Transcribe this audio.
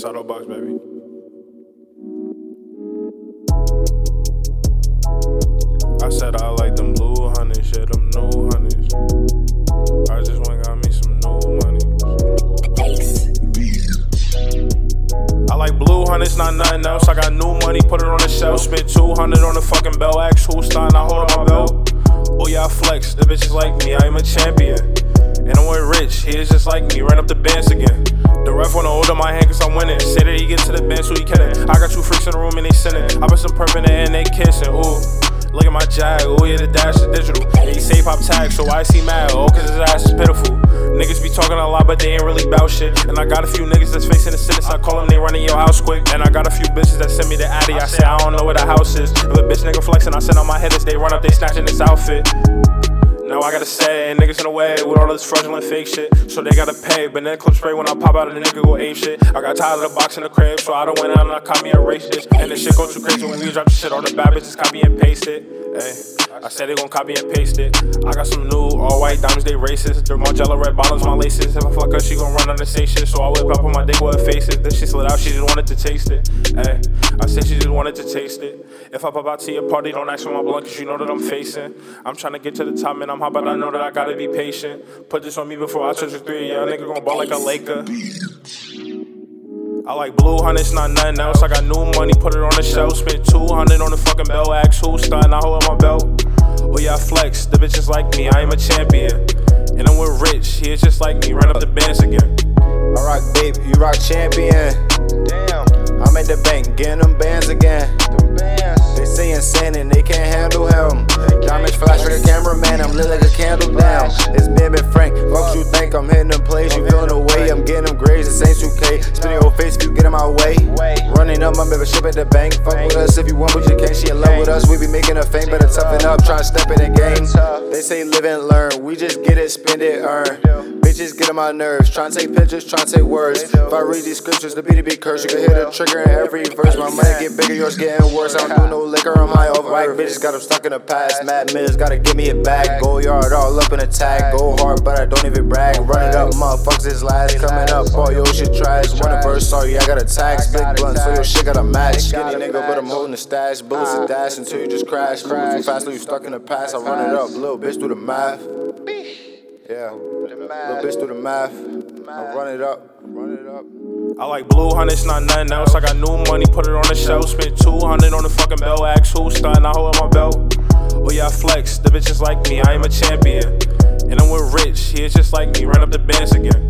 Shadow Box, baby. I said I like them blue honeys, shit, them new honeys. I just went got me some new money. I like blue honeys, not nothing else. I got new money, put it on the shelf. Spent 200 on the fucking bell. Ask who's starting, I hold on my belt. Oh yeah, I flex. The bitches like me, I am a champion. He is just like me, run up the bench again. The ref wanna hold up my hand cause I'm winning. Say that he get to the bench so he kidding. I got two freaks in the room and they sinning. I put some perp in the and they kissing. Ooh. Look at my jag, ooh yeah, the dash is digital. And he say pop tag, so why is he mad? Oh, cause his ass is pitiful. Niggas be talking a lot, but they ain't really bout shit. And I got a few niggas that's facing the sentence. I call them, they running your house quick. And I got a few bitches that send me the addy. I say, I don't know where the house is. If a bitch nigga flexing, I send on my hitters, they run up, they snatching this outfit. Now I gotta say, niggas in the way with all this fraudulent fake shit. So they gotta pay, but then clip spray when I pop out the nigga go ape shit. I got tired of the box in the crib, so I done went out and I caught me a racist. And the shit go too crazy when we drop the shit, all the bad bitches copy and paste it. Hey, I said they gon' copy and paste it. I got some new all white diamonds, they racist. The Margiela red bottoms, my laces. If I fuck her, she gon' run on the shit. So I whip up on my dick with her faces. Then she slid out, she just wanted to taste it. Hey, I said she just wanted to taste it. If I pop out to your party, don't ask for my blunt, cause you know that I'm facing. I'm trying to get to the top, man. I'm hot, but I know that I gotta be patient. Put this on me before I touch the three. Yeah, nigga gon' ball like a Laker. I like blue hunters, not nothing else. I got new money, put it on the shelf. Spent 200 on the fucking bell. Ask who's starting, I hold up my belt. Yeah, I flex. The bitches like me, I am a champion. And I'm with Rich, he is just like me. Run up the bands again. I rock babe, you rock champion. Damn, I'm at the bank, getting them bands again. them bands. They say insane and they can't handle him. Diamonds flash like a cameraman, I'm lit like a candle down. It's Bib and Frank, fuck you think I'm hitting them plays, you feeling the way, I'm getting them grades, this ain't 2K. Spin your face if you get in my way. Running up my membership at the bank, fuck with us if you want, but you can't. She in love with us, we be making a fame, better toughen up, try to step in the game. They say live and learn, we just get it, spend it, earn. Bitches get on my nerves, tryna take pictures, tryna take words. If I read these scriptures, the beat be curse. You can hear the trigger in every verse. My money get bigger, yours getting worse. I don't do no liquor, I'm high over White bitches got them stuck in the past. Mad mids gotta give me it back. Go yard all up in tag. Go hard, but I don't even brag. Run it up, motherfuckers is last. Coming up, all your sorry, I got a tax. Big blunt, so your shit got a match. Skinny nigga, but I'm holding the stash. Bullets a dash until you just crash. Move too fast, leave you stuck in the past. I run it up, little bitch do the math. Yeah, little bitch do the math. I run it up, run it up. I like blue hunters, not nothing else. I got new money, put it on the shelf. Spent 200 on the fucking bell. Ask who's starting, I hold up my belt. Oh yeah, I flex. The bitches like me, I am a champion. And I'm with Rich, he is just like me. Run up the bands again.